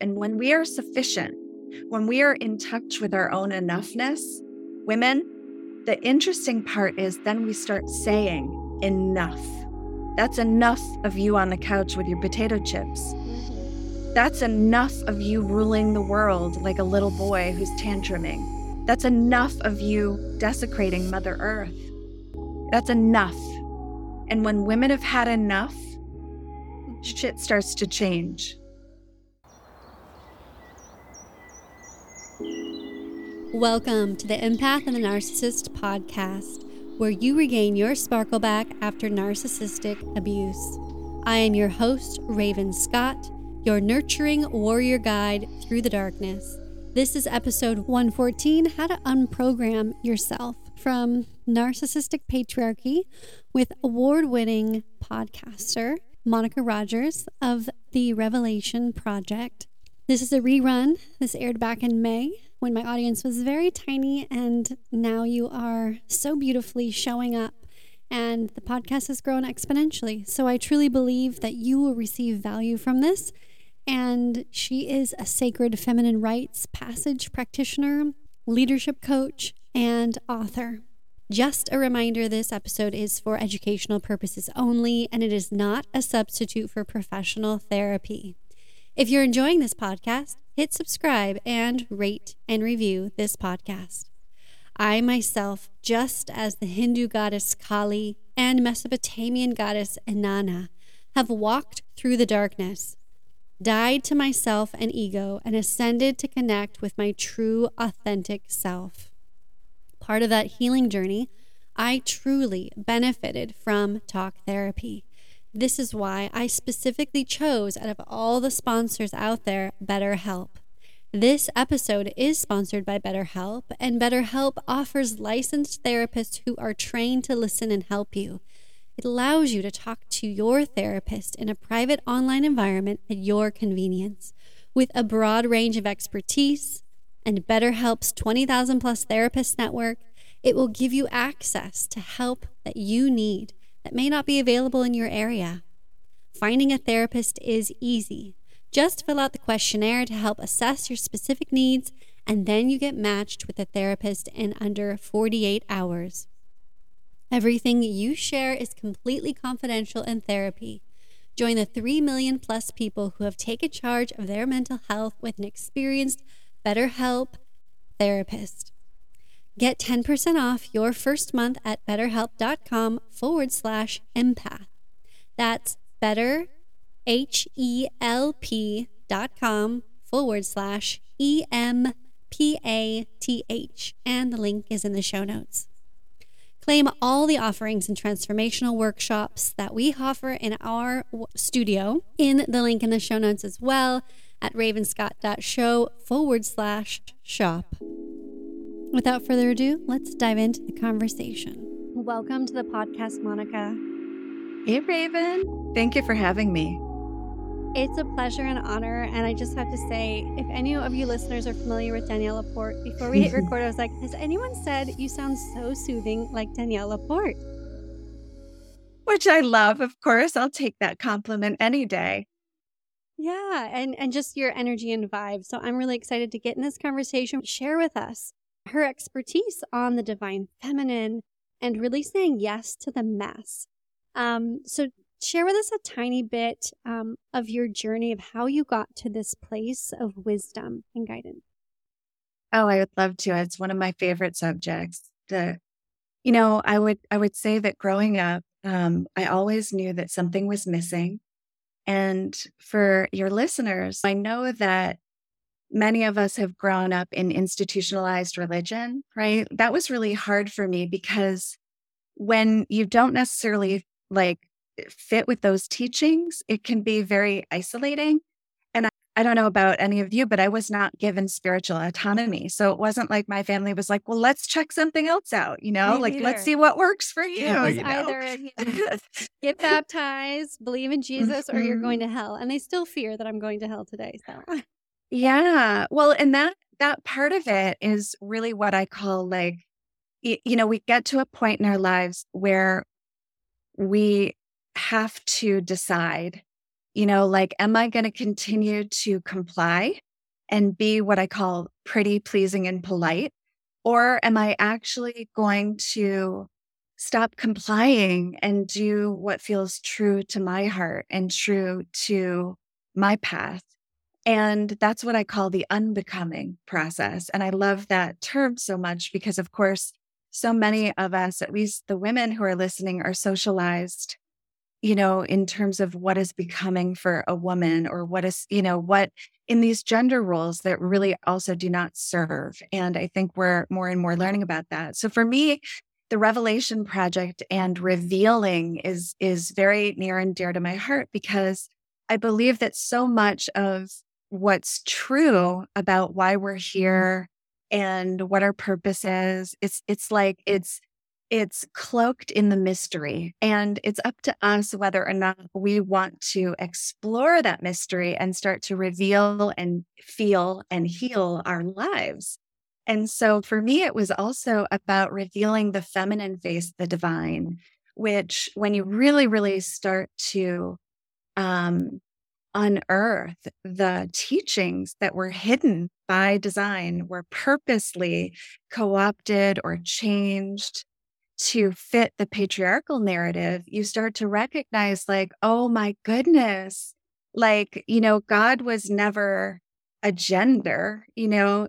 And when we are sufficient, when we are in touch with our own enoughness, women, the interesting part is then we start saying enough. That's enough of you on the couch with your potato chips. Mm-hmm. That's enough of you ruling the world like a little boy who's tantruming. That's enough of you desecrating Mother Earth. That's enough. And when women have had enough, shit starts to change. Welcome to the Empath and the Narcissist podcast, where you regain your sparkle back after narcissistic abuse. I am your host, Raven Scott, your nurturing warrior guide through the darkness. This is episode 114 How to Unprogram Yourself from Narcissistic Patriarchy with award winning podcaster Monica Rogers of the Revelation Project. This is a rerun. This aired back in May when my audience was very tiny, and now you are so beautifully showing up. And the podcast has grown exponentially. So I truly believe that you will receive value from this. And she is a sacred feminine rights passage practitioner, leadership coach, and author. Just a reminder this episode is for educational purposes only, and it is not a substitute for professional therapy. If you're enjoying this podcast, hit subscribe and rate and review this podcast. I myself, just as the Hindu goddess Kali and Mesopotamian goddess Inanna, have walked through the darkness, died to myself and ego, and ascended to connect with my true, authentic self. Part of that healing journey, I truly benefited from talk therapy. This is why I specifically chose, out of all the sponsors out there, BetterHelp. This episode is sponsored by BetterHelp, and BetterHelp offers licensed therapists who are trained to listen and help you. It allows you to talk to your therapist in a private online environment at your convenience. With a broad range of expertise and BetterHelp's 20,000 plus therapist network, it will give you access to help that you need that may not be available in your area. Finding a therapist is easy. Just fill out the questionnaire to help assess your specific needs, and then you get matched with a therapist in under 48 hours. Everything you share is completely confidential in therapy. Join the 3 million plus people who have taken charge of their mental health with an experienced BetterHelp therapist. Get 10% off your first month at betterhelp.com forward slash empath. That's better, H E L P dot com forward slash E M P A T H. And the link is in the show notes. Claim all the offerings and transformational workshops that we offer in our studio in the link in the show notes as well at ravenscott.show forward slash shop. Without further ado, let's dive into the conversation. Welcome to the podcast, Monica. Hey, Raven. Thank you for having me. It's a pleasure and honor. And I just have to say, if any of you listeners are familiar with Danielle Laporte, before we hit record, I was like, has anyone said you sound so soothing like Danielle Laporte? Which I love, of course. I'll take that compliment any day. Yeah, and and just your energy and vibe. So I'm really excited to get in this conversation. Share with us her expertise on the divine feminine and really saying yes to the mess. Um, so, share with us a tiny bit um, of your journey of how you got to this place of wisdom and guidance. Oh, I would love to. It's one of my favorite subjects. The, you know, I would I would say that growing up, um, I always knew that something was missing. And for your listeners, I know that many of us have grown up in institutionalized religion, right? That was really hard for me because when you don't necessarily like fit with those teachings, it can be very isolating. And I, I don't know about any of you, but I was not given spiritual autonomy. So it wasn't like my family was like, well, let's check something else out, you know, Me like neither. let's see what works for you. It was you know? either you know, get baptized, believe in Jesus, or you're going mm-hmm. to hell. And they still fear that I'm going to hell today. So Yeah. Well, and that that part of it is really what I call like you know, we get to a point in our lives where we have to decide You know, like, am I going to continue to comply and be what I call pretty, pleasing, and polite? Or am I actually going to stop complying and do what feels true to my heart and true to my path? And that's what I call the unbecoming process. And I love that term so much because, of course, so many of us, at least the women who are listening, are socialized, you know, in terms of what is becoming for a woman or what is, you know, what in these gender roles that really also do not serve. And I think we're more and more learning about that. So for me, the revelation project and revealing is is very near and dear to my heart because I believe that so much of what's true about why we're here and what our purpose is. It's it's like it's it's cloaked in the mystery and it's up to us whether or not we want to explore that mystery and start to reveal and feel and heal our lives. And so for me, it was also about revealing the feminine face, the divine, which when you really, really start to um, unearth the teachings that were hidden by design, were purposely co opted or changed to fit the patriarchal narrative, you start to recognize, like, oh my goodness, like, you know, God was never a gender, you know,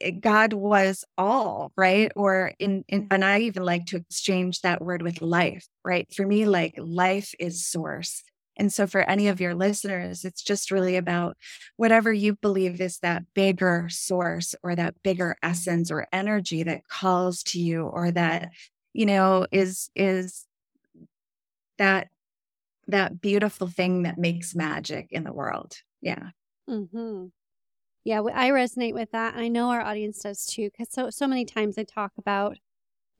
eh, God was all, right? Or in, in, and I even like to exchange that word with life, right? For me, like life is source. And so, for any of your listeners, it's just really about whatever you believe is that bigger source or that bigger essence or energy that calls to you or that, you know, is, is that, that beautiful thing that makes magic in the world. Yeah. Mm-hmm. Yeah, I resonate with that. I know our audience does too, because so so many times I talk about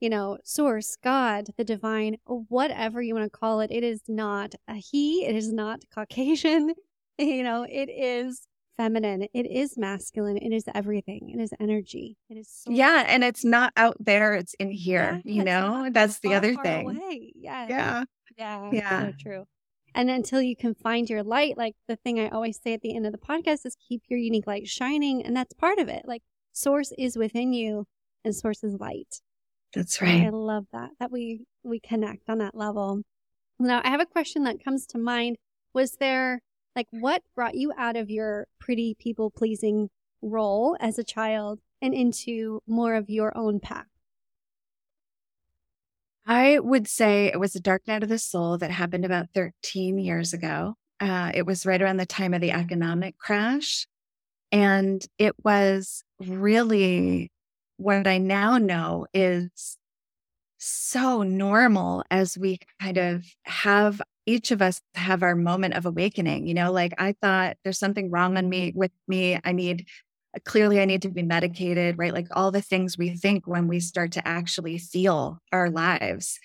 you know, source, God, the divine, whatever you want to call it. It is not a he, it is not Caucasian, you know, it is feminine, it is masculine, it is everything, it is energy, it is source. Yeah, and it's not out there, it's in here, yeah, you know, that's the far, other far thing. Away. Yeah. Yeah. Yeah. Yeah. So true. And until you can find your light, like the thing I always say at the end of the podcast is keep your unique light shining. And that's part of it. Like source is within you and source is light. That's right. I love that that we we connect on that level. Now, I have a question that comes to mind. Was there like what brought you out of your pretty people pleasing role as a child and into more of your own path? I would say it was a dark night of the soul that happened about 13 years ago. Uh, it was right around the time of the economic crash. And it was really what I now know is so normal as we kind of have each of us have our moment of awakening you know like i thought there's something wrong on me with me i need clearly i need to be medicated right? Like all the things we think when we start to actually feel our lives.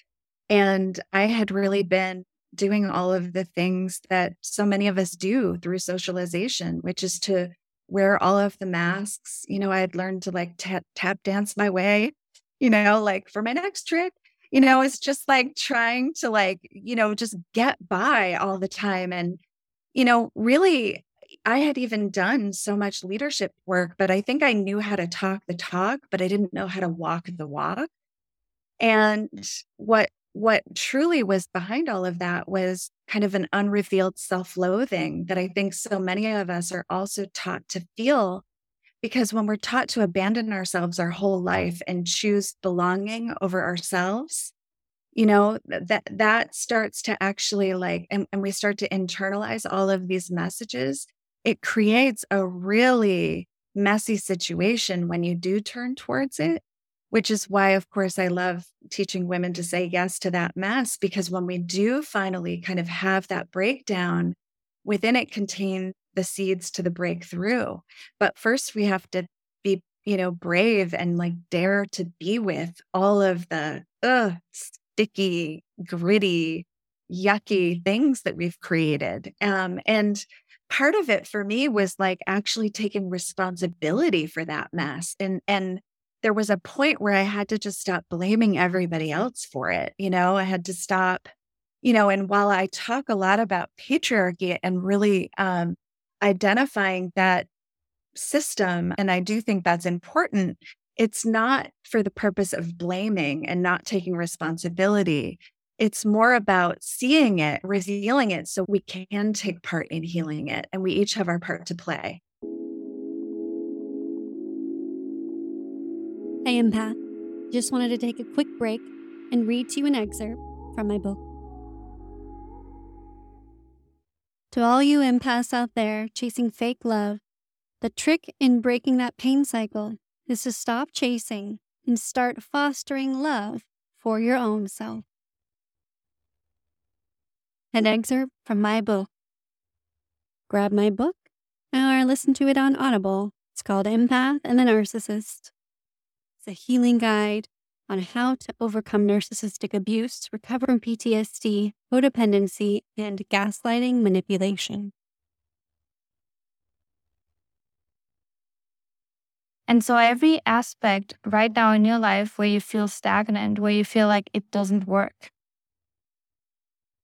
And i had really been doing all of the things that so many of us do through socialization which is to wear all of the masks. You know, I had learned to like tap, tap dance my way, you know, like for my next trick. You know, it's just like trying to like, you know, just get by all the time. And, you know, really, I had even done so much leadership work, but I think I knew how to talk the talk, but I didn't know how to walk the walk. And what what truly was behind all of that was kind of an unrevealed self loathing that I think so many of us are also taught to feel. Because when we're taught to abandon ourselves our whole life and choose belonging over ourselves, you know, that that starts to actually like, and, and we start to internalize all of these messages. It creates a really messy situation when you do turn towards it which is why, of course, I love teaching women to say yes to that mess, because when we do finally kind of have that breakdown, within it contain the seeds to the breakthrough. But first, we have to be, you know, brave and like dare to be with all of the ugh, sticky, gritty, yucky things that we've created. Um, and part of it for me was like actually taking responsibility for that mess and and there was a point where I had to just stop blaming everybody else for it. You know, I had to stop, you know, and while I talk a lot about patriarchy and really um, identifying that system, and I do think that's important, it's not for the purpose of blaming and not taking responsibility. It's more about seeing it, revealing it so we can take part in healing it. And we each have our part to play. Empath. Just wanted to take a quick break and read to you an excerpt from my book. To all you empaths out there chasing fake love, the trick in breaking that pain cycle is to stop chasing and start fostering love for your own self. An excerpt from my book. Grab my book or listen to it on Audible. It's called Empath and the Narcissist. It's a healing guide on how to overcome narcissistic abuse, recover from PTSD, codependency, and gaslighting manipulation. And so, every aspect right now in your life where you feel stagnant, where you feel like it doesn't work,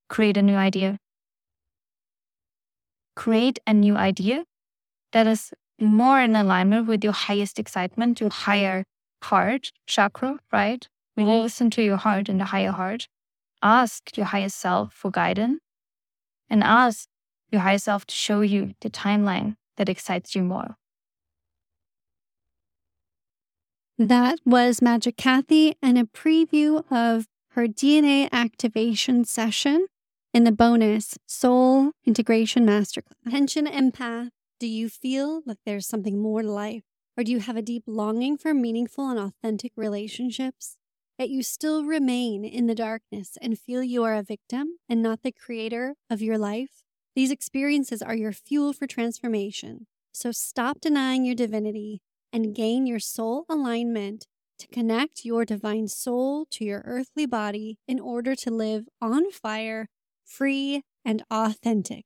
create a new idea. Create a new idea that is more in alignment with your highest excitement, your higher heart chakra, right? When mm-hmm. you listen to your heart and the higher heart, ask your higher self for guidance and ask your higher self to show you the timeline that excites you more. That was Magic Kathy and a preview of her DNA activation session in the bonus Soul Integration Masterclass. Attention empath, do you feel like there's something more to life? Or do you have a deep longing for meaningful and authentic relationships? Yet you still remain in the darkness and feel you are a victim and not the creator of your life? These experiences are your fuel for transformation. So stop denying your divinity and gain your soul alignment to connect your divine soul to your earthly body in order to live on fire, free, and authentic.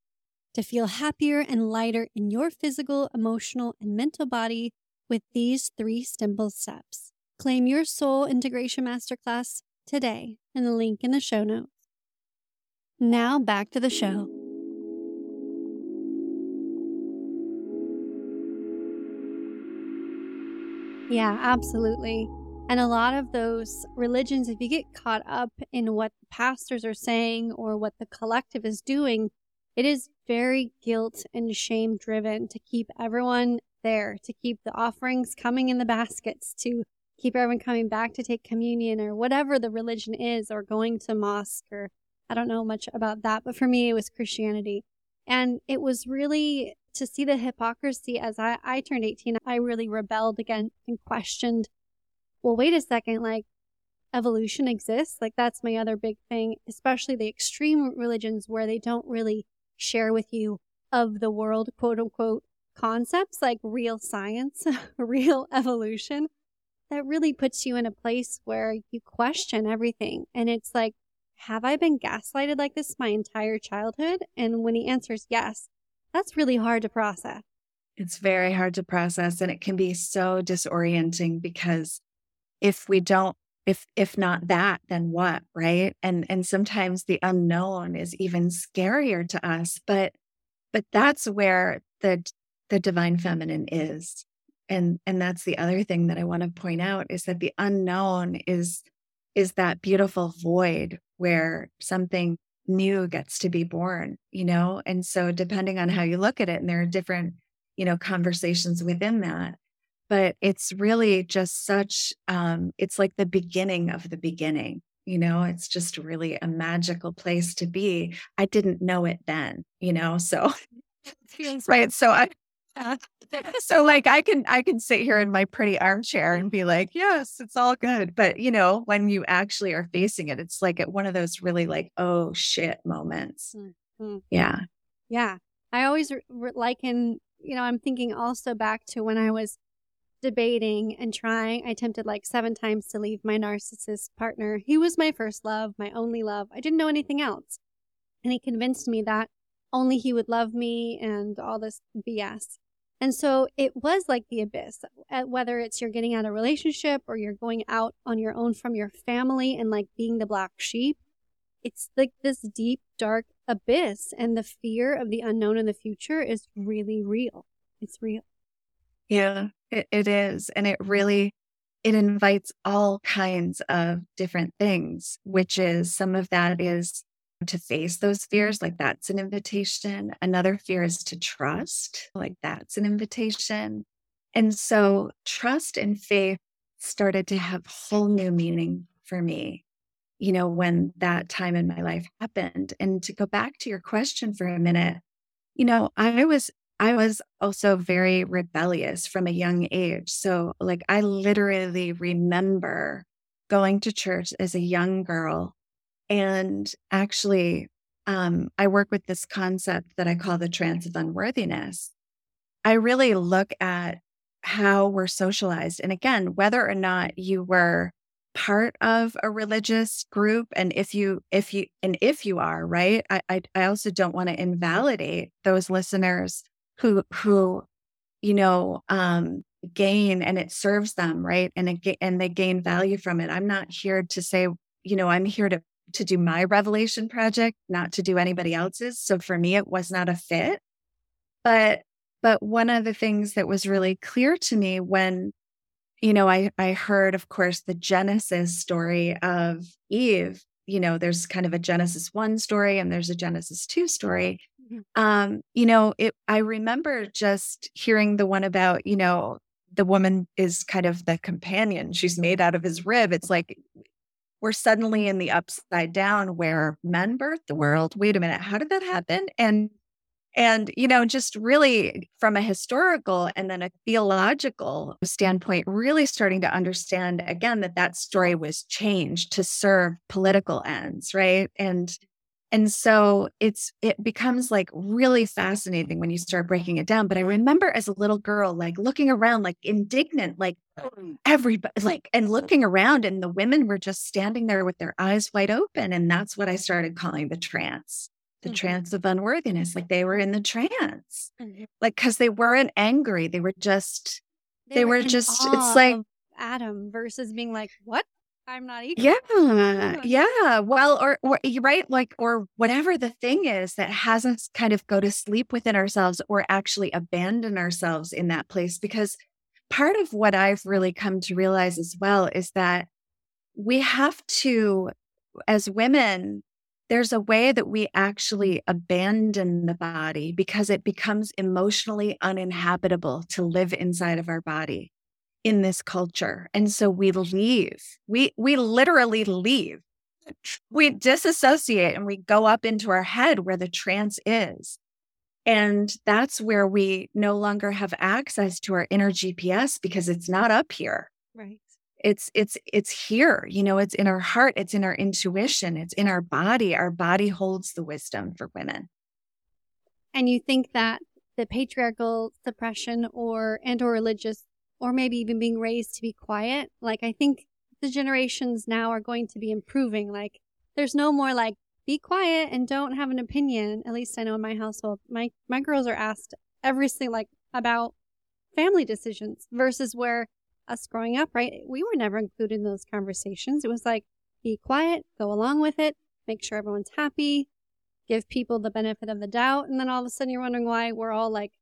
To feel happier and lighter in your physical, emotional, and mental body with these three simple steps. Claim your Soul Integration Masterclass today in the link in the show notes. Now back to the show. Yeah, absolutely. And a lot of those religions, if you get caught up in what the pastors are saying or what the collective is doing, it is very guilt and shame driven to keep everyone there, to keep the offerings coming in the baskets, to keep everyone coming back to take communion or whatever the religion is, or going to mosque or I don't know much about that. But for me, it was Christianity. And it was really to see the hypocrisy as I, I turned 18, I really rebelled against and questioned, well, wait a second, like evolution exists. Like that's my other big thing, especially the extreme religions where they don't really share with you of the world, quote unquote, concepts like real science, real evolution. That really puts you in a place where you question everything. And it's like, have I been gaslighted like this my entire childhood? And when he answers yes, that's really hard to process. It's very hard to process and it can be so disorienting because if we don't if if not that then what, right? And and sometimes the unknown is even scarier to us, but but that's where the the divine feminine is. And and that's the other thing that I want to point out is that the unknown is is that beautiful void where something new gets to be born, you know? And so, depending on how you look at it, and there are different, you know, conversations within that, but it's really just such, um, it's like the beginning of the beginning, you know? It's just really a magical place to be. I didn't know it then, you know? So, right. So, I, so like I can I can sit here in my pretty armchair and be like, yes, it's all good. But you know, when you actually are facing it, it's like at one of those really like, oh shit moments. Mm-hmm. Yeah. Yeah. I always re- liken, you know, I'm thinking also back to when I was debating and trying. I attempted like seven times to leave my narcissist partner. He was my first love, my only love. I didn't know anything else. And he convinced me that only he would love me and all this BS. And so it was like the abyss, uh, whether it's you're getting out of a relationship or you're going out on your own from your family and like being the black sheep. it's like this deep, dark abyss, and the fear of the unknown in the future is really real. It's real. Yeah, it, it is. And it really, it invites all kinds of different things, which is some of that is to face those fears, like that's an invitation. Another fear is to trust, like that's an invitation. And so trust and faith started to have whole new meaning for me, you know, when that time in my life happened. And to go back to your question for a minute, you know, I was I was also very rebellious from a young age. So, like, I literally remember going to church as a young girl. And actually, um, I work with this concept that I call the trance of unworthiness. I really look at how we're socialized. And again, whether or not you were part of a religious group and if you if you and if you are right i i, I also don't want to invalidate those listeners who who you know um gain and it serves them right and it and they gain value from it i'm not here to say you know i'm here to to do my revelation project not to do anybody else's so for me it was not a fit but but one of the things that was really clear to me when you know i i heard of course the genesis story of eve you know there's kind of a genesis 1 story and there's a genesis 2 story Mm-hmm. Um, you know, it I remember just hearing the one about, you know, the woman is kind of the companion. She's made out of his rib. It's like we're suddenly in the upside down where men birth the world. Wait a minute, how did that happen? And and you know just really from a historical and then a theological standpoint really starting to understand again that that story was changed to serve political ends right and and so it's it becomes like really fascinating when you start breaking it down. But I remember as a little girl, like looking around, like indignant, like everybody, like, and looking around, and the women were just standing there with their eyes wide open. And that's what I started calling the trance, the mm-hmm. trance of unworthiness. Like they were in the trance, mm-hmm. like, cause they weren't angry. They were just, they, they were, were just, it's like, Adam versus being like, what? I'm not equal. Yeah. Yeah. Well, or, or you're right. Like, or whatever the thing is that has us kind of go to sleep within ourselves or actually abandon ourselves in that place. Because part of what I've really come to realize as well is that we have to, as women, there's a way that we actually abandon the body because it becomes emotionally uninhabitable to live inside of our body in this culture. And so we leave. We we literally leave. We disassociate and we go up into our head where the trance is. And that's where we no longer have access to our inner GPS because it's not up here. Right. It's it's it's here. You know, it's in our heart, it's in our intuition, it's in our body. Our body holds the wisdom for women. And you think that the patriarchal suppression or and or religious or maybe even being raised to be quiet. Like, I think the generations now are going to be improving. Like, there's no more like, be quiet and don't have an opinion. At least I know in my household, my, my girls are asked everything like about family decisions versus where us growing up, right? We were never included in those conversations. It was like, be quiet, go along with it, make sure everyone's happy, give people the benefit of the doubt. And then all of a sudden you're wondering why we're all like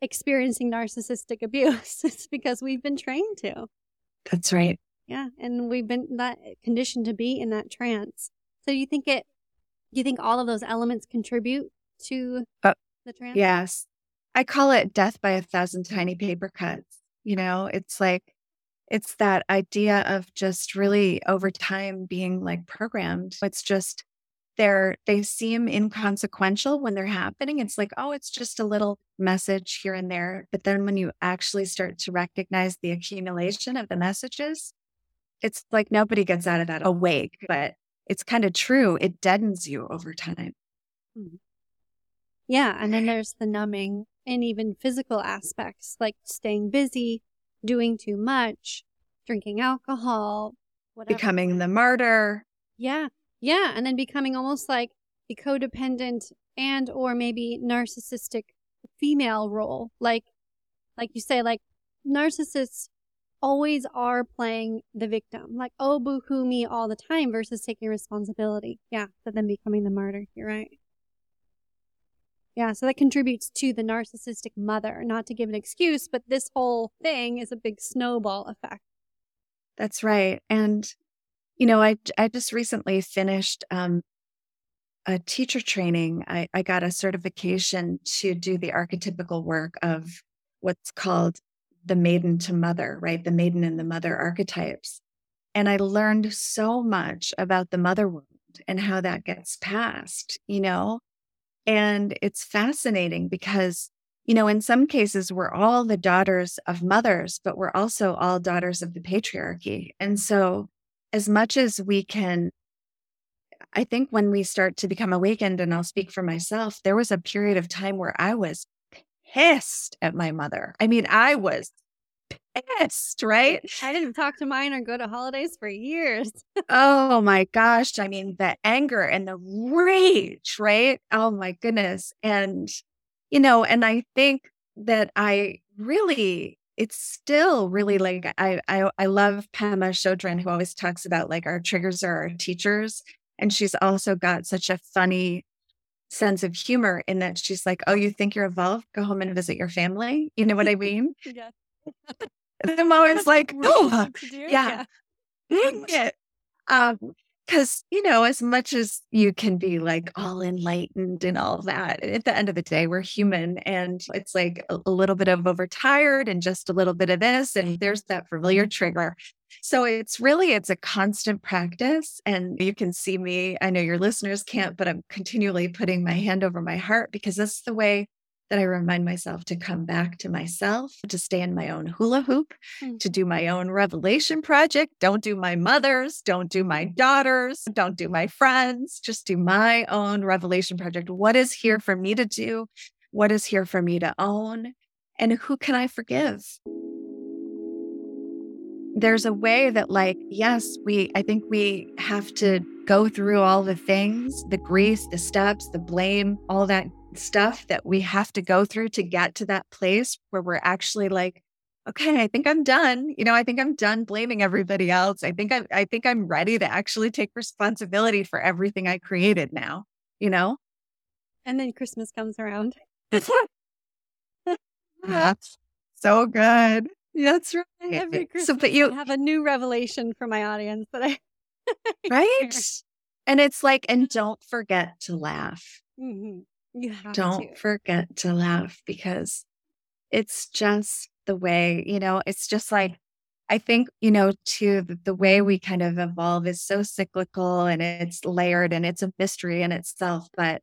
experiencing narcissistic abuse. it's because we've been trained to. That's right. Yeah. And we've been that conditioned to be in that trance. So you think it, do you think all of those elements contribute to uh, the trance? Yes. I call it death by a thousand tiny paper cuts. You know, it's like, it's that idea of just really over time being like programmed. It's just they're they seem inconsequential when they're happening. It's like oh it's just a little message here and there. But then when you actually start to recognize the accumulation of the messages it's like nobody gets out of that awake but it's kind of true. It deadens you over time. Mm-hmm. yeah and then there's the numbing and even physical aspects like staying busy doing too much drinking alcohol whatever. becoming the martyr. Yeah yeah, and then becoming almost like the codependent and or maybe narcissistic female role. Like like you say like narcissists always are playing the victim, like, oh, boo hoo me all the time versus taking responsibility. Yeah. But then becoming the martyr. You're right. Yeah. So that contributes to the narcissistic mother, not to give an excuse, but this whole thing is a big snowball effect. That's right. And, you know, I, I just recently finished um, a teacher training. I, I got a certification to do the archetypical work of what's called the maiden to mother, right? The maiden and the mother archetypes. And I learned so much about the mother wound and how that gets passed, you know? And it's fascinating because, you know, in some cases, we're all the daughters of mothers, but we're also all daughters of the patriarchy. And so, as much as we can, I think when we start to become awakened, and I'll speak for myself, there was a period of time where I was pissed at my mother. I mean, I was pissed, right? I didn't talk to mine or go to holidays for years. oh my gosh. I mean, the anger and the rage, right? Oh my goodness. And, you know, and I think that I really, it's still really like I I, I love Pema Chodron, who always talks about like our triggers are our teachers. And she's also got such a funny sense of humor in that she's like, Oh, you think you're evolved? Go home and visit your family. You know what I mean? yeah. I'm always like, oh, yeah. yeah. Um, because you know, as much as you can be like all enlightened and all that, at the end of the day, we're human, and it's like a, a little bit of overtired and just a little bit of this, and there's that familiar mm-hmm. trigger. So it's really it's a constant practice and you can see me I know your listeners can't but I'm continually putting my hand over my heart because that's the way that I remind myself to come back to myself, to stay in my own hula hoop, mm. to do my own revelation project. Don't do my mother's, don't do my daughter's, don't do my friends, just do my own revelation project. What is here for me to do? What is here for me to own? And who can I forgive? There's a way that, like, yes, we, I think we have to go through all the things the grief, the steps, the blame, all that stuff that we have to go through to get to that place where we're actually like, okay, I think I'm done. You know, I think I'm done blaming everybody else. I think I'm I think I'm ready to actually take responsibility for everything I created now, you know? And then Christmas comes around. That's so good. That's right. Every Christmas so, but you I have a new revelation for my audience that I right. And it's like, and don't forget to laugh. Mm-hmm. You don't to. forget to laugh because it's just the way, you know, it's just like, I think, you know, too, the way we kind of evolve is so cyclical and it's layered and it's a mystery in itself. But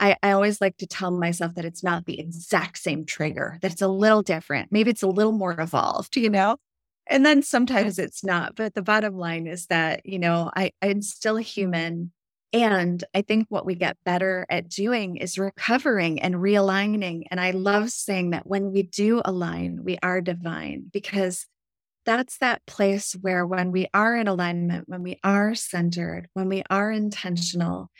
I, I always like to tell myself that it's not the exact same trigger, that it's a little different. Maybe it's a little more evolved, you know? And then sometimes it's not. But the bottom line is that, you know, I, I'm still a human and I think what we get better at doing is recovering and realigning. And I love saying that when we do align, we are divine because that's that place where when we are in alignment, when we are centered, when we are intentional,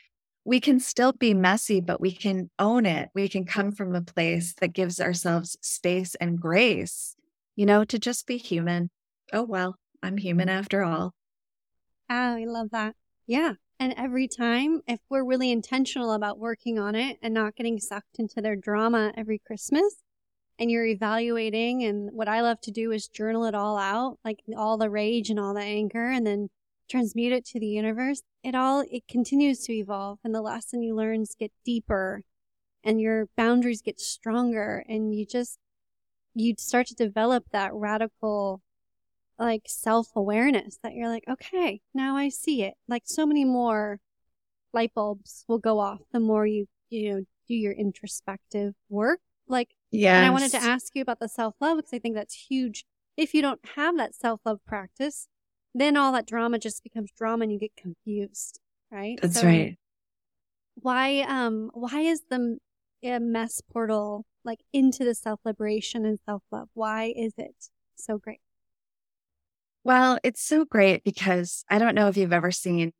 we can still be messy, but we can own it. We can come from a place that gives ourselves space and grace, you know, to just be human. Oh, well, I'm human after all. Oh, I love that. Yeah. And every time, if we're really intentional about working on it and not getting sucked into their drama every Christmas, and you're evaluating, and what I love to do is journal it all out, like all the rage and all the anger, and then transmute it to the universe. It all, it continues to evolve, and the lesson you learn get deeper, and your boundaries get stronger, and you just, you start to develop that radical like self awareness that you're like, okay, now I see it. Like so many more light bulbs will go off the more you, you know, do your introspective work. Like, yeah. And I wanted to ask you about the self love because I think that's huge. If you don't have that self love practice, then all that drama just becomes drama and you get confused, right? That's so right. Why, um, why is the mess portal like into the self liberation and self love? Why is it so great? Well, it's so great because I don't know if you've ever seen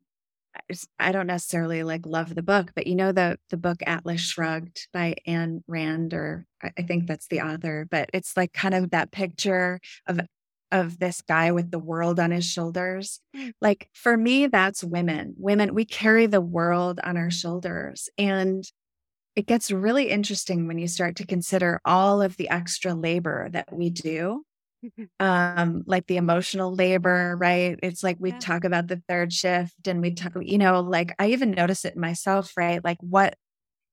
I don't necessarily like love the book, but you know the the book Atlas Shrugged by Anne Rand or I think that's the author, but it's like kind of that picture of of this guy with the world on his shoulders. Hmm. Like for me, that's women. Women, we carry the world on our shoulders. And it gets really interesting when you start to consider all of the extra labor that we do um like the emotional labor right? It's like we yeah. talk about the third shift and we talk you know like i even notice it myself right? Like what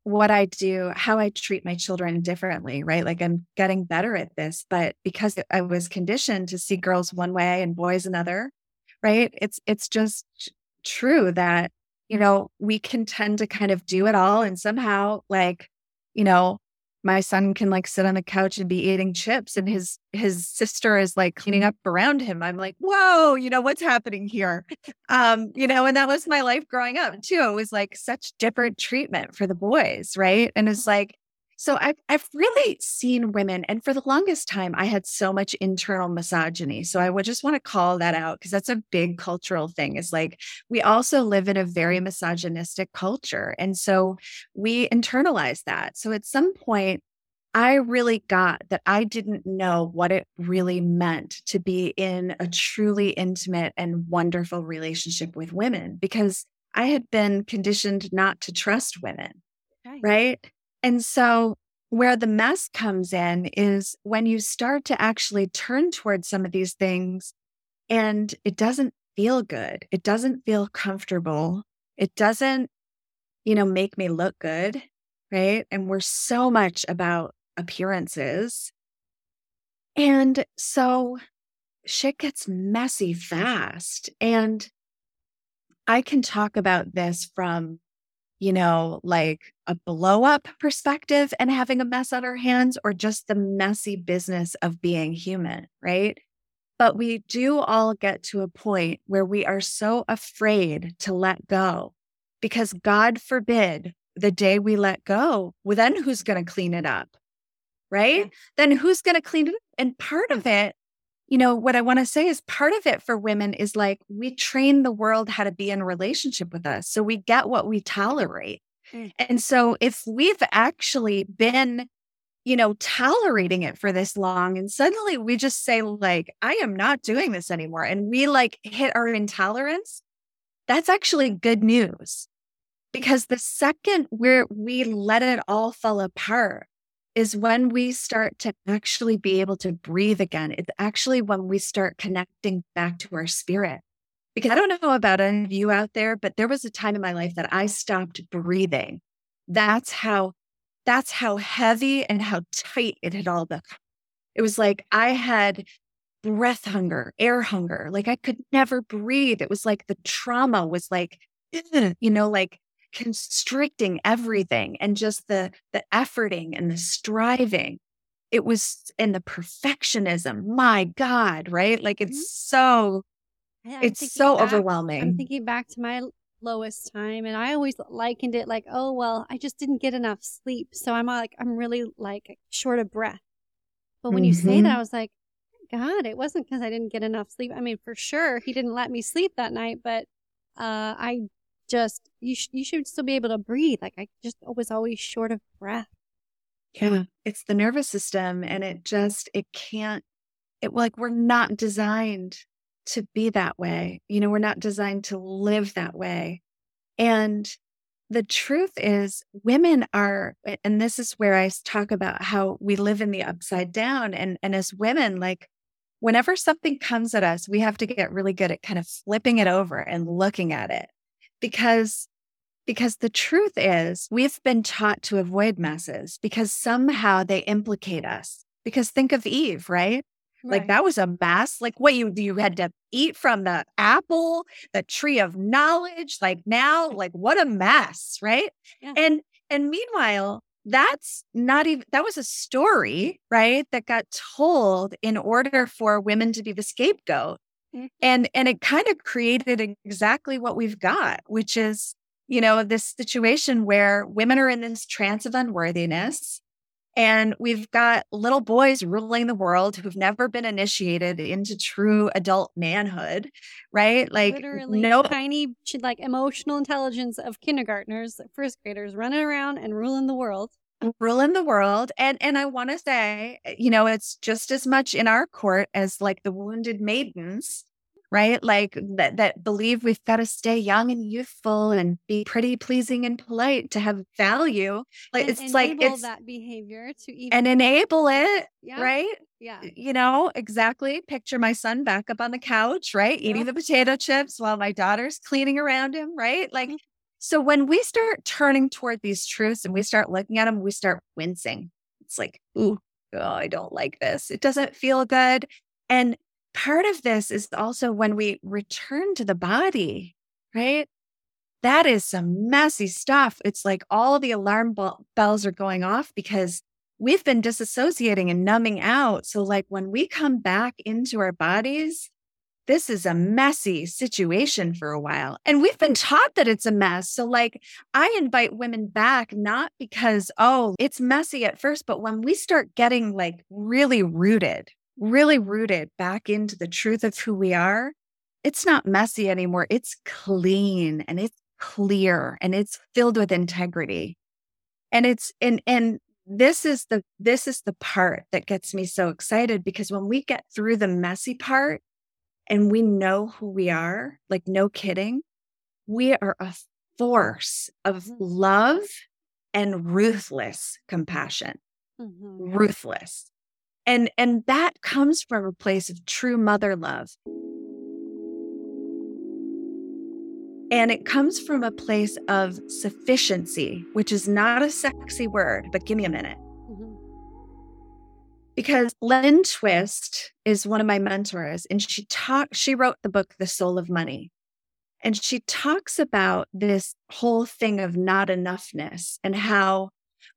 what i do how i treat my children differently right? Like i'm getting better at this but because i was conditioned to see girls one way and boys another right? It's it's just true that you know we can tend to kind of do it all and somehow like you know my son can like sit on the couch and be eating chips and his his sister is like cleaning up around him. I'm like whoa you know what's happening here? Um you know and that was my life growing up too. It was like such different treatment for the boys right? And it's like so I've, I've really seen women, and for the longest time, I had so much internal misogyny. So I would just want to call that out because that's a big cultural thing. Is like we also live in a very misogynistic culture. And so we internalize that. So at some point, I really got that I didn't know what it really meant to be in a truly intimate and wonderful relationship with women because I had been conditioned not to trust women. Right. right? And so, where the mess comes in is when you start to actually turn towards some of these things and it doesn't feel good. It doesn't feel comfortable. It doesn't, you know, make me look good. Right. And we're so much about appearances. And so shit gets messy fast. And I can talk about this from you know, like a blow up perspective and having a mess on our hands, or just the messy business of being human, right? But we do all get to a point where we are so afraid to let go because God forbid the day we let go, well, then who's going to clean it up? Right? Yeah. Then who's going to clean it up? And part of it you know, what I want to say is part of it for women is like we train the world how to be in relationship with us. So we get what we tolerate. Mm. And so if we've actually been, you know, tolerating it for this long and suddenly we just say, like, I am not doing this anymore, and we like hit our intolerance, that's actually good news. Because the second where we let it all fall apart, is when we start to actually be able to breathe again. It's actually when we start connecting back to our spirit. Because I don't know about any of you out there, but there was a time in my life that I stopped breathing. That's how that's how heavy and how tight it had all become. It was like I had breath hunger, air hunger. Like I could never breathe. It was like the trauma was like, you know, like constricting everything and just the the efforting and the striving it was and the perfectionism my god right like it's mm-hmm. so yeah, it's so back, overwhelming i'm thinking back to my lowest time and i always likened it like oh well i just didn't get enough sleep so i'm like i'm really like short of breath but when mm-hmm. you say that mm-hmm. i was like god it wasn't because i didn't get enough sleep i mean for sure he didn't let me sleep that night but uh, I just you sh- you should still be able to breathe. Like I just was always short of breath. Yeah, it's the nervous system, and it just it can't. It like we're not designed to be that way. You know, we're not designed to live that way. And the truth is, women are, and this is where I talk about how we live in the upside down. And and as women, like whenever something comes at us, we have to get really good at kind of flipping it over and looking at it because because the truth is we've been taught to avoid messes because somehow they implicate us because think of eve right, right. like that was a mess like what you you had to eat from the apple the tree of knowledge like now like what a mess right yeah. and and meanwhile that's not even that was a story right that got told in order for women to be the scapegoat. And and it kind of created exactly what we've got, which is, you know, this situation where women are in this trance of unworthiness. And we've got little boys ruling the world who've never been initiated into true adult manhood, right? Like literally no tiny like emotional intelligence of kindergartners, first graders running around and ruling the world. Ruling the world. And and I want to say, eh, you know, it's just as much in our court as like the wounded maidens, right? Like that that believe we've got to stay young and youthful and be pretty, pleasing, and polite to have value. Like And it's like it's that behavior to even and enable it, yeah, right? yeah. You know, exactly. Picture my son back up on the couch, right? Eating Yeah. the potato chips while my daughter's cleaning around him, right? Like, Mhm. So when we start turning toward these truths and we start looking at them, we start wincing. It's like, ooh, oh, I don't like this. It doesn't feel good. And part of this is also when we return to the body, right? That is some messy stuff. It's like all the alarm bells are going off because we've been disassociating and numbing out. So, like when we come back into our bodies, this is a messy situation for a while. And we've been taught that it's a mess. So, like, I invite women back, not because, oh, it's messy at first, but when we start getting like really rooted, really rooted back into the truth of who we are, it's not messy anymore. It's clean and it's clear and it's filled with integrity. And it's, and, and, this is the this is the part that gets me so excited because when we get through the messy part and we know who we are, like no kidding, we are a force of Mhm. love and ruthless compassion. Mhm. Ruthless. And and that comes from a place of true mother love. And it comes from a place of sufficiency, which is not a sexy word, but give me a minute. Because Lynn Twist is one of my mentors and she talked she wrote the book The Soul of Money. And she talks about this whole thing of not enoughness and how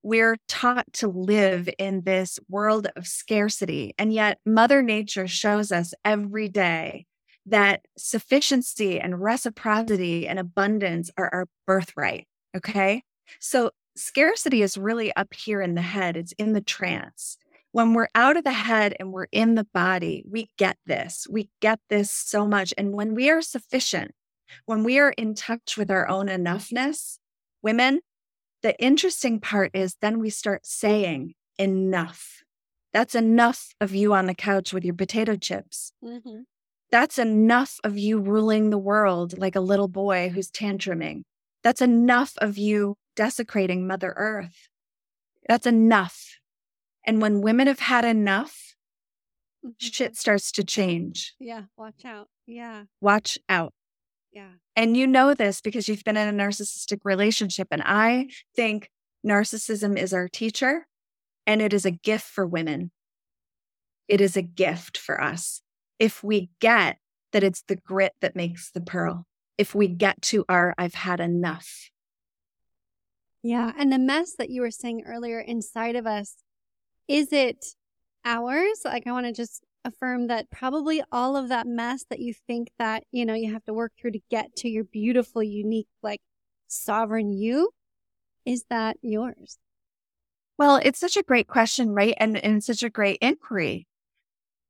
we're taught to live in this world of scarcity. And yet Mother Nature shows us every day that sufficiency and reciprocity and abundance are our birthright. Okay. So scarcity is really up here in the head, it's in the trance when we're out of the head and we're in the body, we get this. We get this so much. And when we are sufficient, when we are in touch with our own enoughness, women, the interesting part is then we start saying enough. That's enough of you on the couch with your potato chips. Mhm. That's enough of you ruling the world like a little boy who's tantruming. That's enough of you desecrating Mother Earth. That's enough. And when women have had enough, Mhm. shit starts to change. Yeah, watch out. Yeah, Watch out. yeah. And you know this because you've been in a narcissistic relationship. And I think narcissism is our teacher and it is a gift for women. It is a gift for us. If we get that it's the grit that makes the pearl, if we get to our I've had enough. Yeah. And the mess that you were saying earlier inside of us, is it ours? Like, I want to just affirm that probably all of that mess that you think that, you know, you have to work through to get to your beautiful, unique, like sovereign you, is that yours? Well, it's such a great question, right? And, and such a great inquiry.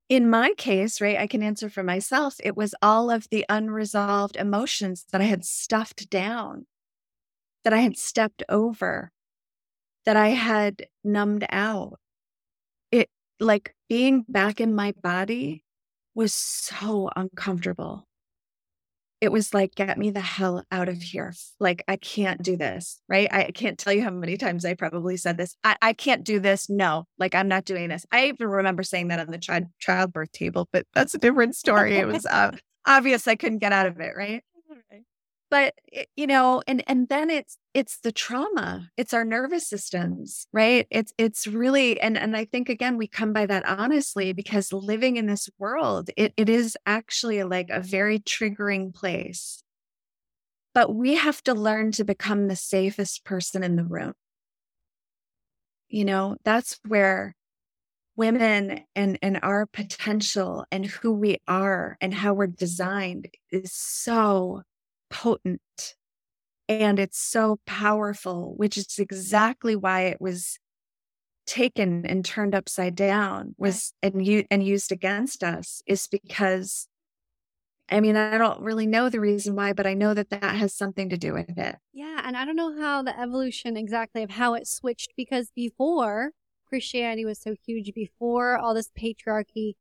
In my case, right, I can answer for myself. It was all of the unresolved emotions that I had stuffed down, that I had stepped over, that I had numbed out. Like being back in my body was so uncomfortable. It was like, get me the hell out of here. Like, I can't do this, right? I can't tell you how many times I probably said this. I, I can't do this. No, like, I'm not doing this. I even remember saying that on the child childbirth table, but that's a different story. It was uh, obvious I couldn't get out of it, right? But eh, you know, and and then it's it's the trauma. It's our nervous systems, right? It's it's really and and I think again we come by that honestly because living in this world, it it is actually like a very triggering place. But we have to learn to become the safest person in the room. You know, that's where women and and our potential and who we are and how we're designed is so potent and it's so powerful which is exactly why it was taken and turned upside down was and you and used against us is because I mean, I don't really know the reason why, but I know that that has something to do with it. Yeah. And I don't know how the evolution exactly of how it switched because before Christianity was so huge, before all this patriarchy,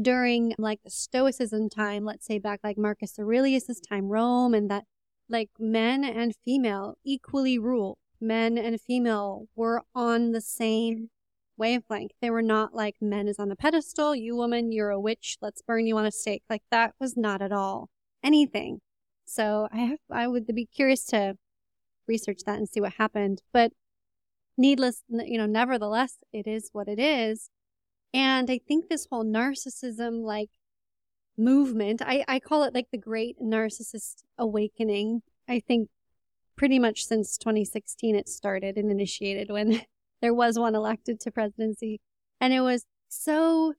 during like the Stoicism time, let's say back like Marcus Aurelius's time, Rome, and that like men and female equally rule. Men and female were on the same wavelength. They were not like men is on a pedestal, you woman, you're a witch, let's burn you on a stake. Like that was not at all anything. So I have, I would be curious to research that and see what happened. But needless, you know, nevertheless, it is what it is. And I think this whole narcissism, like movement, I, I call it like the great narcissist awakening. I think pretty much since 2016 it started and initiated when there was one elected to presidency. And it was so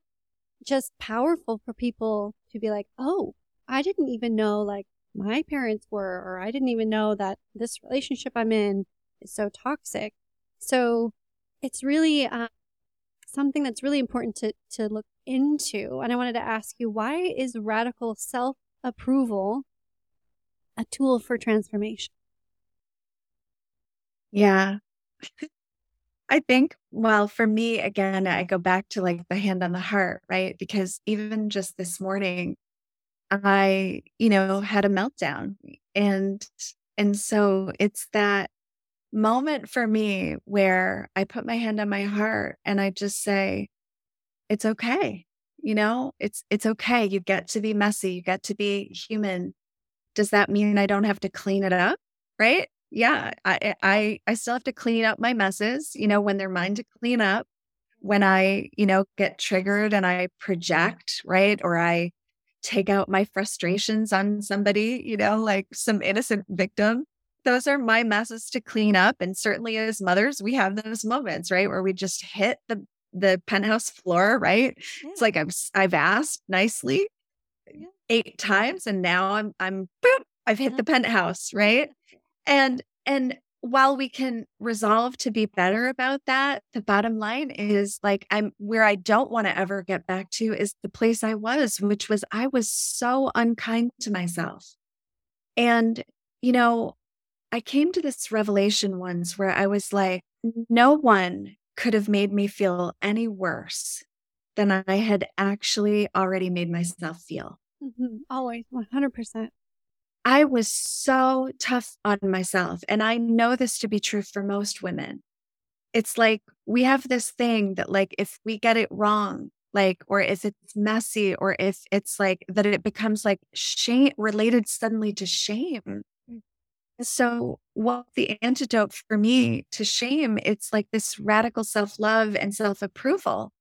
just powerful for people to be like, oh, I didn't even know like my parents were, or I didn't even know that this relationship I'm in is so toxic. So it's really uh, something that's really important to, to look into. And I wanted to ask you, why is radical self approval a tool for transformation? Yeah. I think, well, for me, again, I go back to like the hand on the heart, right? Because even just this morning, I, you know, had a meltdown. And, and so it's that moment for me where I put my hand on my heart and I just say, it's okay. You know, it's, it's okay. You get to be messy. You get to be human. Does that mean I don't have to clean it up? Right yeah, I, I, I still have to clean up my messes, you know, when they're mine to clean up. When I, you know, get triggered and I project, right? Or I take out my frustrations on somebody, you know, like some innocent victim. Those are my messes to clean up. And certainly as mothers, we have those moments, right? Where we just hit the the penthouse floor, right? Yeah. It's like I've I've asked nicely yeah. eight times and now I'm I'm boop, I've hit the penthouse, right? And and while we can resolve to be better about that, the bottom line is like I'm where I don't want to ever get back to is the place I was, which was I was so unkind to myself. And, you know, I came to this revelation once where I was like, no one could have made me feel any worse than I had actually already made myself feel. Mm-hmm. Always, 100%. I was so tough on myself. And I know this to be true for most women. It's like we have this thing that, like, if we get it wrong, like, or if it's messy, or if it's like that it becomes like shame related suddenly to shame. So, what the antidote for me to shame, it's like this radical self love and self approval,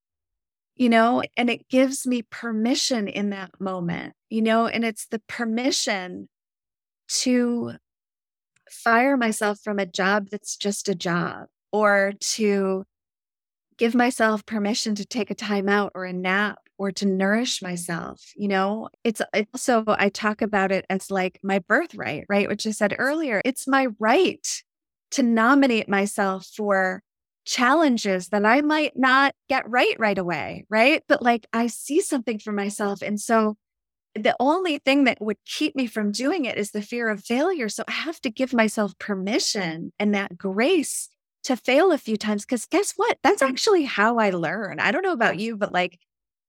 you know, and it gives me permission in that moment, you know, and it's the permission to fire myself from a job that's just a job or to give myself permission to take a time out or a nap or to nourish myself you know? It's also i talk about it as like my birthright right? Which i said earlier it's my right to nominate myself for challenges that i might not get right right away right? But like i see something for myself and so the only thing that would keep me from doing it is the fear of failure. So I have to give myself permission and that grace to fail a few times. Cause guess what? That's actually how I learn. I don't know about you, but like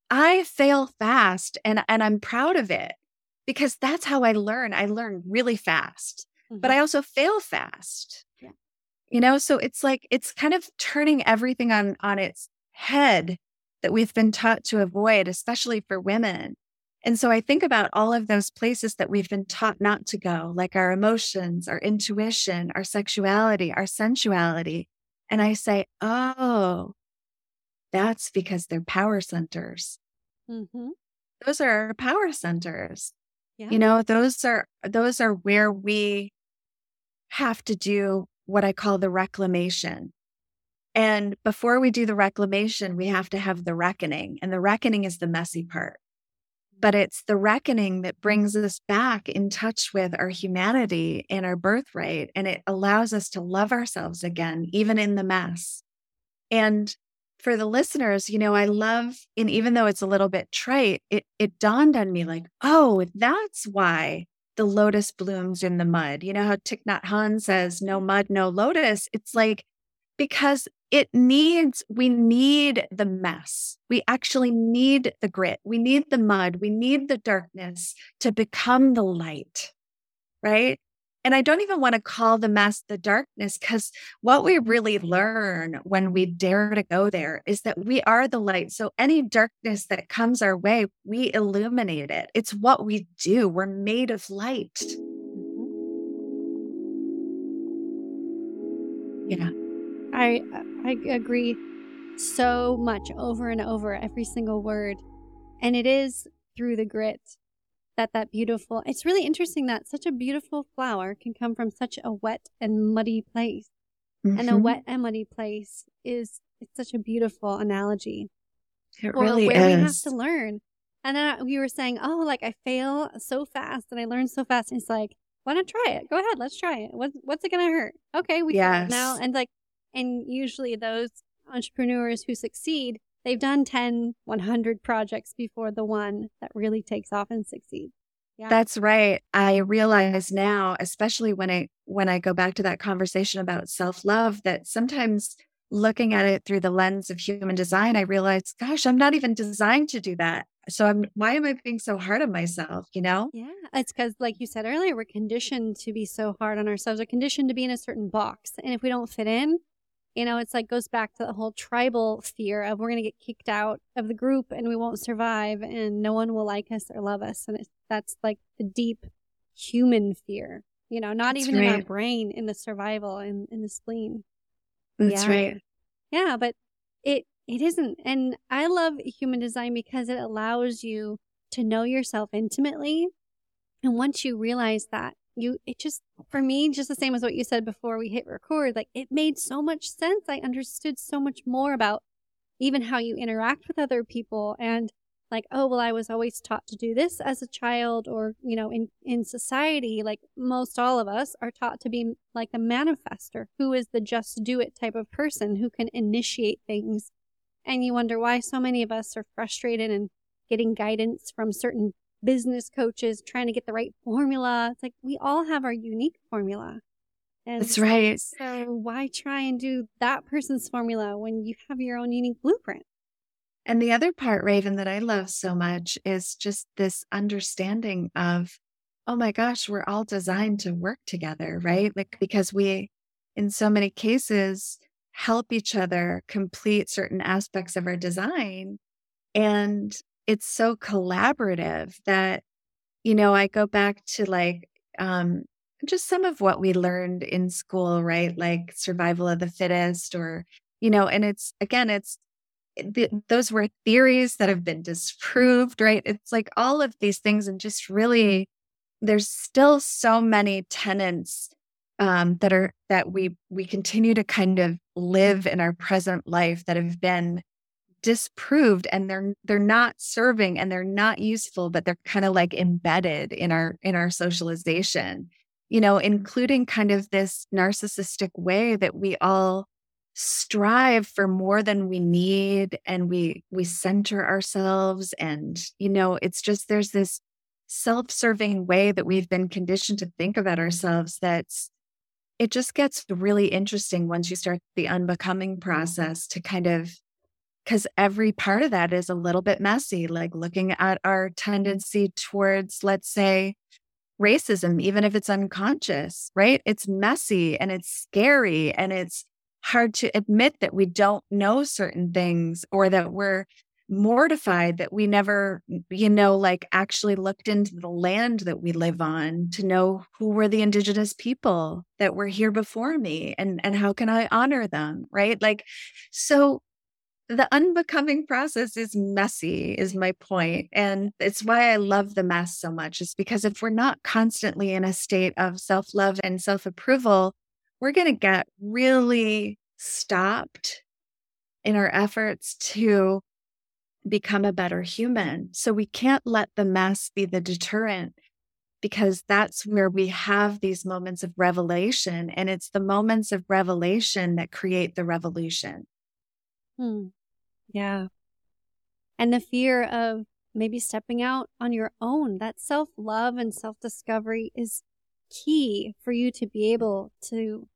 I fail fast and, and I'm proud of it because that's how I learn. I learn really fast, mm-hmm. but I also fail fast. Yeah. You know, so it's like it's kind of turning everything on on its head that we've been taught to avoid, especially for women. And so I think about all of those places that we've been taught not to go, like our emotions, our intuition, our sexuality, our sensuality. And I say, oh, that's because they're power centers. Mm-hmm. Those are our power centers. Yeah. You know, those are those are where we have to do what I call the reclamation. And before we do the reclamation, we have to have the reckoning. And the reckoning is the messy part but it's the reckoning that brings us back in touch with our humanity and our birthright. And it allows us to love ourselves again, even in the mess. And for the listeners, you know, I love, and even though it's a little bit trite, it, it dawned on me like, oh, that's why the lotus blooms in the mud. You know how Thich Nhat Hanh says, no mud, no lotus? It's like, because it needs, we need the mess. We actually need the grit. We need the mud. We need the darkness to become the light, right? And I don't even want to call the mess the darkness because what we really learn when we dare to go there is that we are the light. So any darkness that comes our way, we illuminate it. It's what we do. We're made of light. Mm-hmm. Yeah. I I agree so much over and over every single word. And it is through the grit that that beautiful it's really interesting that such a beautiful flower can come from such a wet and muddy place mm-hmm. and a mm-hmm. wet and muddy place is it's such a beautiful analogy it really where is we have to learn and then we were saying oh like i fail so fast and i learn so fast and it's like why not try it go ahead let's try it what, what's it gonna hurt okay we yes. now and like and usually those entrepreneurs who succeed they've done 10, 100 projects before the one that really takes off and succeeds. Yeah. That's right. I realize now, especially when I when I go back to that conversation about self-love that sometimes looking at it through the lens of human design, I realize, gosh, I'm not even designed to do that. So I'm why am I being so hard on myself, you know? Yeah. It's cuz like you said earlier, we're conditioned to be so hard on ourselves. We're conditioned to be in a certain box. And if we don't fit in, you know, it's like goes back to the whole tribal fear of we're going to get kicked out of the group and we won't survive and no one will like us or love us. And that's like the deep human fear, you know, not that's even right. in our brain, in the survival and in, in the spleen. That's yeah. right. Yeah, but it it isn't. And I love human design because it allows you to know yourself intimately. And once you realize that, you it just for me just the same as what you said before we hit record like it made so much sense. I understood so much more about even how you interact with other people and like oh well i was always taught to do this as a child or you know in in society like most all of us are taught to be like the manifester who is the just do it type of person who can initiate things. And you wonder why so many of us are frustrated and getting guidance from certain business coaches trying to get the right formula. It's like we all have our unique formula. And That's right. So why try and do that person's formula when you have your own unique blueprint? And the other part, Raven, that I love so much is just this understanding of, oh my gosh, we're all designed to work together, right? Like, because we, in so many cases, help each other complete certain aspects of our design. And it's so collaborative that you know i go back to like um just some of what we learned in school right? Like survival of the fittest or you know and it's again it's eh, those were theories that have been disproved right? It's like all of these things and just really there's still so many tenants um, that are that we we continue to kind of live in our present life that have been disproved and they're they're not serving and they're not useful but they're kind of like embedded in our in our socialization you know mm-hmm. including kind of this narcissistic way that we all strive for more than we need and we we center ourselves and you know it's just there's this self-serving way that we've been conditioned to think about ourselves that's it just gets really interesting once you start the unbecoming mm-hmm. process to kind of because every part of that is a little bit messy, like looking at our tendency towards, let's say, racism, even if it's unconscious, right? It's messy and it's scary and it's hard to admit that we don't know certain things or that we're mortified that we never, you know, like actually looked into the land that we live on to know who were the indigenous people that were here before me and and how can I honor them, right? Like so the unbecoming process is messy is my point and it's why i love the mess so much is because if we're not constantly in a state of self-love and self-approval we're going to get really stopped in our efforts to become a better human so we can't let the mess be the deterrent because that's where we have these moments of revelation and it's the moments of revelation that create the revolution Hmm. Yeah. And the fear of maybe stepping out on your own, that self love and self discovery is key for you to be able to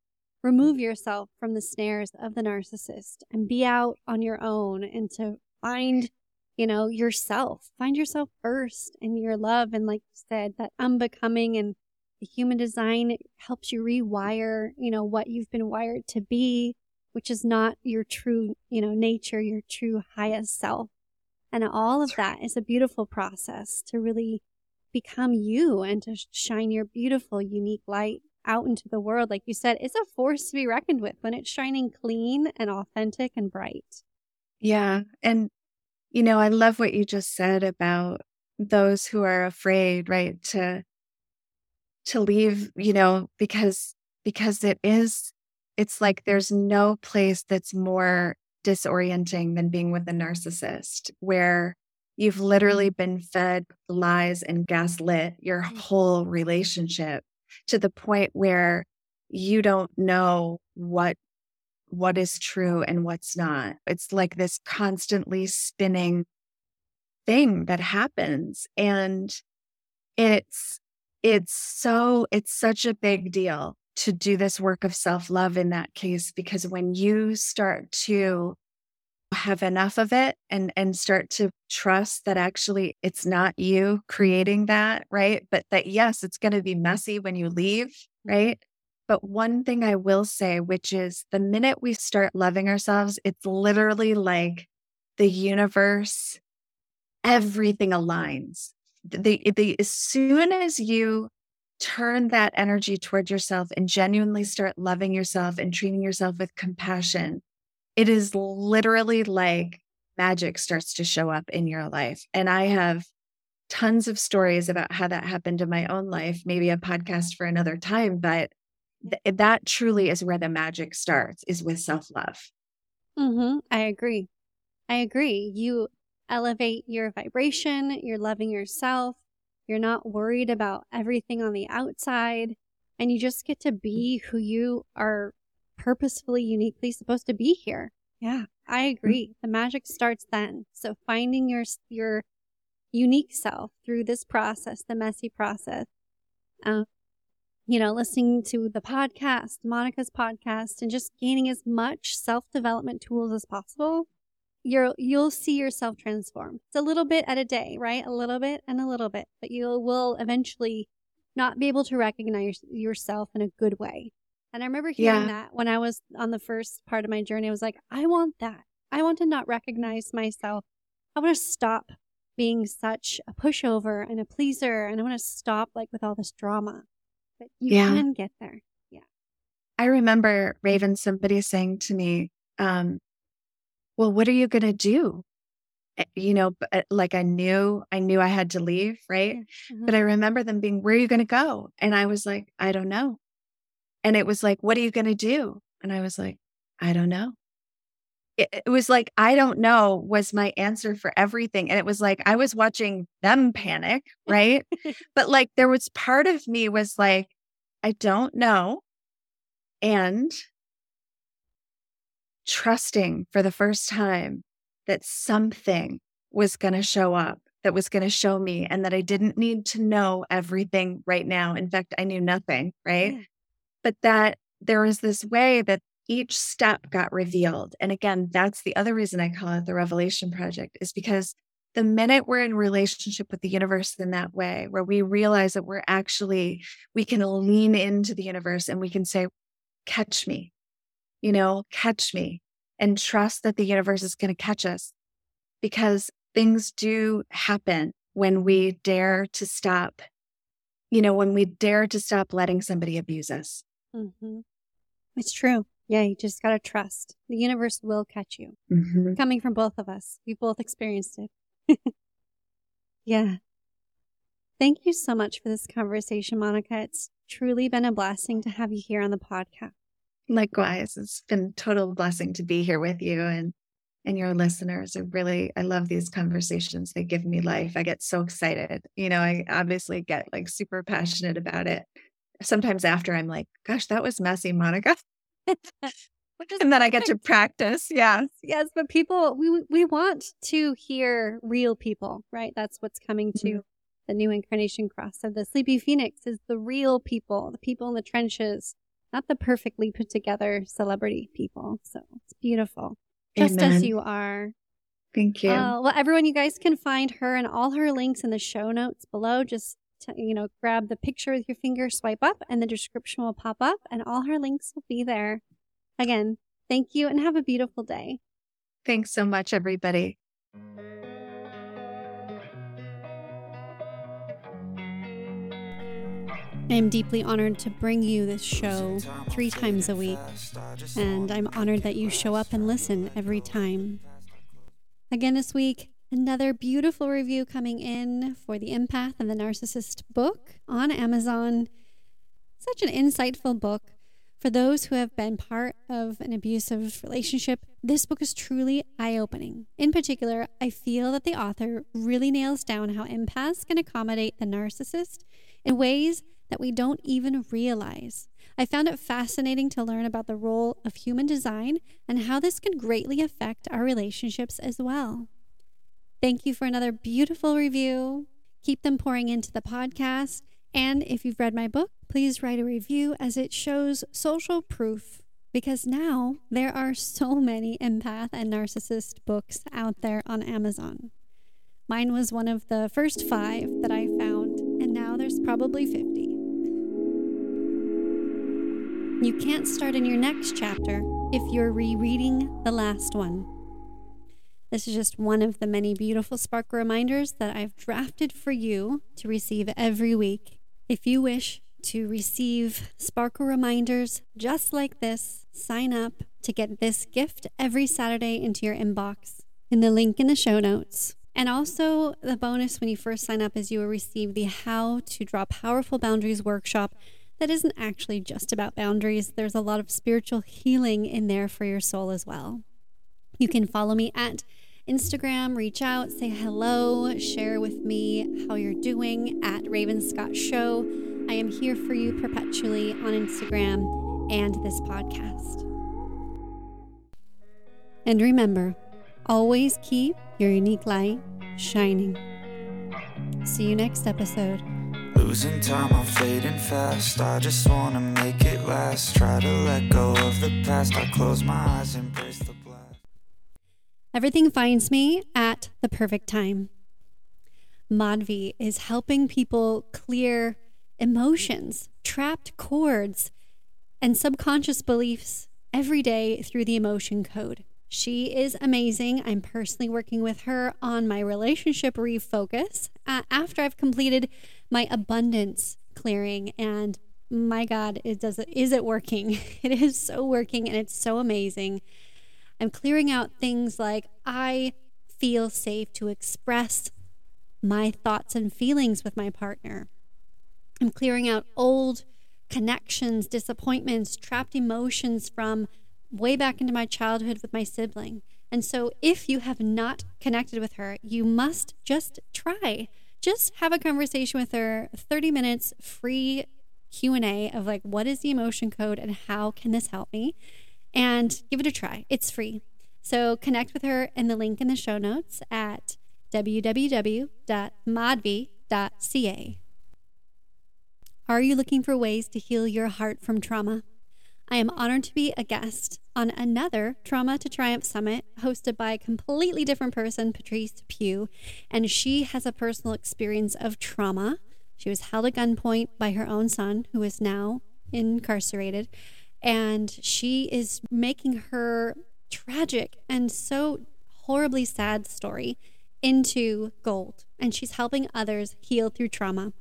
remove yourself from the snares of the narcissist and be out on your own and to find, you know, yourself, find yourself first and your love. And like you said, that unbecoming and the human design helps you rewire, you know, what you've been wired to be, which is not your true, you know, nature, your true highest self. And all of that is a beautiful process to really become you and to shine your beautiful, unique light out into the world. Like you said, it's a force to be reckoned with when it's shining clean and authentic and bright. Yeah. And, you know, I love what you just said about those who are afraid, right, to to leave, you know, because because it is it's like there's no place that's more disorienting than being with a narcissist where You've literally been fed lies and gaslit your mm. whole relationship to the point where you don't know what what is true and what's not. It's like this constantly spinning thing that happens and it's it's so it's such a big deal to do this work of self-love in that case because when you start to have enough of it and and start to trust that actually it's not you creating that right? But that yes it's going to be messy when you leave right? But one thing i will say which is the minute we start loving ourselves it's literally like the universe everything aligns. The, the as soon as you turn that energy toward yourself and genuinely start loving yourself and treating yourself with compassion it is literally like magic starts to show up in your life. And I have tons of stories about how that happened in my own life, maybe a podcast for another time, but th- that truly is where the magic starts is with self-love. Mhm. I agree. I agree. You elevate your vibration, you're loving yourself, you're not worried about everything on the outside, and you just get to be who you are purposefully, uniquely supposed to be here. Yeah, I mm. agree. The magic starts then. So finding your your unique self through this process, the messy process. Um, you know, listening to the podcast, Monica's podcast, and just gaining as much self development tools as possible, you're you'll see yourself transform. It's a little bit at a day, right? A little bit and a little bit, but you will eventually not be able to recognize yourself in a good way. And I remember hearing yeah. that when I was on the first part of my journey. I was like, I want that. I want to not recognize myself. I want to stop being such a pushover and a pleaser. And I want to stop like with all this drama. But you yeah. can get there. Yeah. I remember Raven, somebody saying to me, um, well, what are you going to do? Eh, you know, eh, like I knew, I knew I had to leave, right? Mm-hmm. But I remember them being, where are you going to go? And I was like, I don't know. And it was like, what are you going to do? And I was like, I don't know. It, it, was like, I don't know was my answer for everything. And it was like, I was watching them panic, right? but like, there was part of me was like, I don't know. And trusting for the first time that something was going to show up that was going to show me and that I didn't need to know everything right now. In fact, I knew nothing, right? Yeah but that there was this way that each step got revealed. And again, that's the other reason I call it the Revelation Project, is because the minute we're in relationship with the universe in that way, where we realize that we're actually, we can lean into the universe and we can say, catch me, you know, catch me, and trust that the universe is going to catch us because things do happen when we dare to stop, you know, when we dare to stop letting somebody abuse us. Mm-hmm. It's true. Yeah, you just got to trust. The universe will catch you. Mm-hmm. Coming from both of us, we both experienced it. yeah. Thank you so much for this conversation, Monica. It's truly been a blessing to have you here on the podcast. Likewise, it's been a total blessing to be here with you and and your listeners. I really I love these conversations. They give me life. I get so excited. You know, I obviously get like super passionate about it sometimes after I'm like, gosh, that was messy, Monica. and then I get to practice. Yeah. Yes, but people we we want to hear real people, right? That's what's coming to mm-hmm. the new incarnation cross of the sleeping phoenix is the real people, the people in the trenches, not the perfectly put together celebrity people. So it's beautiful. Just Amen. as you are. Thank you. Uh, well, everyone, you guys can find her and all her links in the show notes below. Just to, you know, grab the picture with your finger, swipe up, and the description will pop up, and all her links will be there. Again, thank you and have a beautiful day. Thanks so much, everybody. I am deeply honored to bring you this show three times a week, and I'm honored that you show up and listen every time. Again, this week, another beautiful review coming in for The Empath and the Narcissist book on Amazon. Such an insightful book. For those who have been part of an abusive relationship, this book is truly eye opening. In particular, I feel that the author really nails down how empaths can accommodate the narcissist in ways that we don't even realize. I found it fascinating to learn about the role of human design and how this can greatly affect our relationships as well. Thank you for another beautiful review. Keep them pouring into the podcast. And if you've read my book, please write a review as it shows social proof because now there are so many empath and narcissist books out there on Amazon. Mine was one of the first five that I found, and now there's probably 50. You can't start in your next chapter if you're rereading the last one. This is just one of the many beautiful Sparkle reminders that I've drafted for you to receive every week. If you wish to receive Sparkle reminders just like this, sign up to get this gift every Saturday into your inbox in the link in the show notes. And also, the bonus when you first sign up is you will receive the How to Draw Powerful Boundaries workshop that isn't actually just about boundaries. There's a lot of spiritual healing in there for your soul as well. You can follow me at Instagram, reach out, say hello, share with me how you're doing at Raven Scott Show. I am here for you perpetually on Instagram and this podcast. And remember, always keep your unique light shining. See you next episode. Losing time, I'm fading fast. I just wanna make it last. Try to let go of the past. I close my eyes, embrace the blast. Everything finds me at the perfect time. Madhvi is helping people clear emotions, trapped cords, and subconscious beliefs every day through the emotion code. She is amazing. I'm personally working with her on my relationship refocus uh, after I've completed my abundance clearing. And my God, it does it is it working? It is so working and it's so amazing. I'm clearing out things like I feel safe to express my thoughts and feelings with my partner. I'm clearing out old connections, disappointments, trapped emotions from way back into my childhood with my sibling. And so if you have not connected with her, you must just try. Just have a conversation with her, 30 minutes free Q&A of like what is the emotion code and how can this help me? And give it a try. It's free. So connect with her in the link in the show notes at www.madhvi.ca. Are you looking for ways to heal your heart from trauma? I am honored to be a guest on another Trauma to Triumph Summit hosted by a completely different person, Patrice Pugh. And she has a personal experience of trauma. She was held at gunpoint by her own son, who is now incarcerated. And she is making her tragic and so horribly sad story into gold. And she's helping others heal through trauma.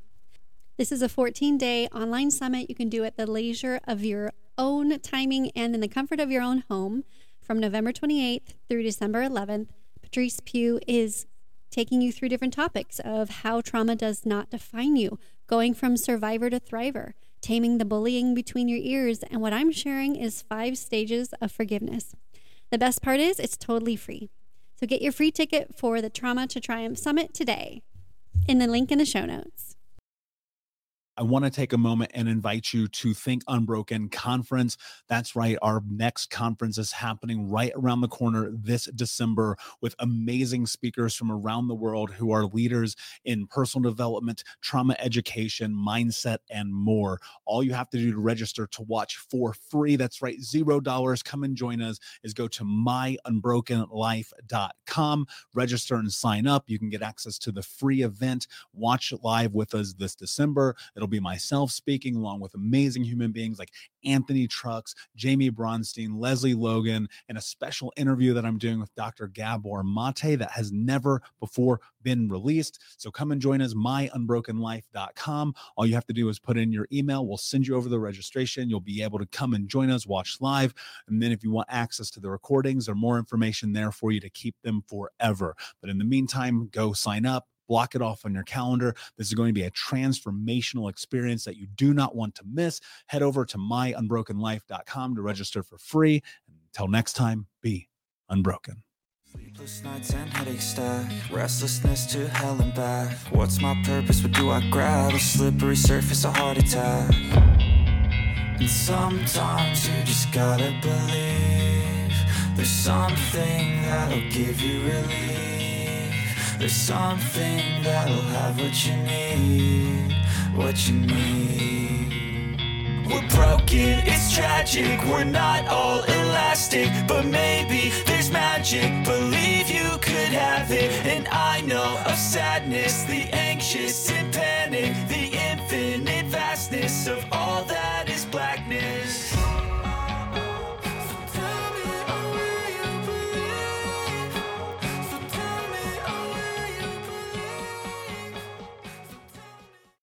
This is a 14 day online summit you can do at the leisure of your own timing and in the comfort of your own home from November 28th through December 11th. Patrice Pugh is taking you through different topics of how trauma does not define you, going from survivor to thriver, taming the bullying between your ears, and what I'm sharing is five stages of forgiveness. The best part is it's totally free. So get your free ticket for the Trauma to Triumph Summit today in the link in the show notes. I want to take a moment and invite you to Think Unbroken Conference. That's right, our next conference is happening right around the corner this December with amazing speakers from around the world who are leaders in personal development, trauma education, mindset, and more. All you have to do to register to watch for free, that's right, zero dollars, come and join us, is go to myunbrokenlife.com, register and sign up. You can get access to the free event, watch live with us this December. It'll be myself speaking along with amazing human beings like Anthony Trucks, Jamie Bronstein, Lesley Logan, and a special interview that I'm doing with Dr. Gabor Mate that has never before been released. So come and join us, myunbrokenlife.com. All you have to do is put in your email. We'll send you over the registration. You'll be able to come and join us, watch live. And then if you want access to the recordings or more information there for you to keep them forever. But in the meantime, go sign up block it off on your calendar. This is going to be a transformational experience that you do not want to miss. Head over to myunbrokenlife.com to register for free. Until next time, be unbroken. Sleepless nights and headaches stack, restlessness to hell and back. What's my purpose? What do I grab? A slippery surface, a heart attack. And sometimes you just gotta believe there's something that'll give you relief. There's something that'll have what you need, what you need. We're broken, it's tragic, we're not all elastic, but maybe there's magic. Believe you could have it, and I know of sadness, the anxious and panic, the infinite vastness of all that.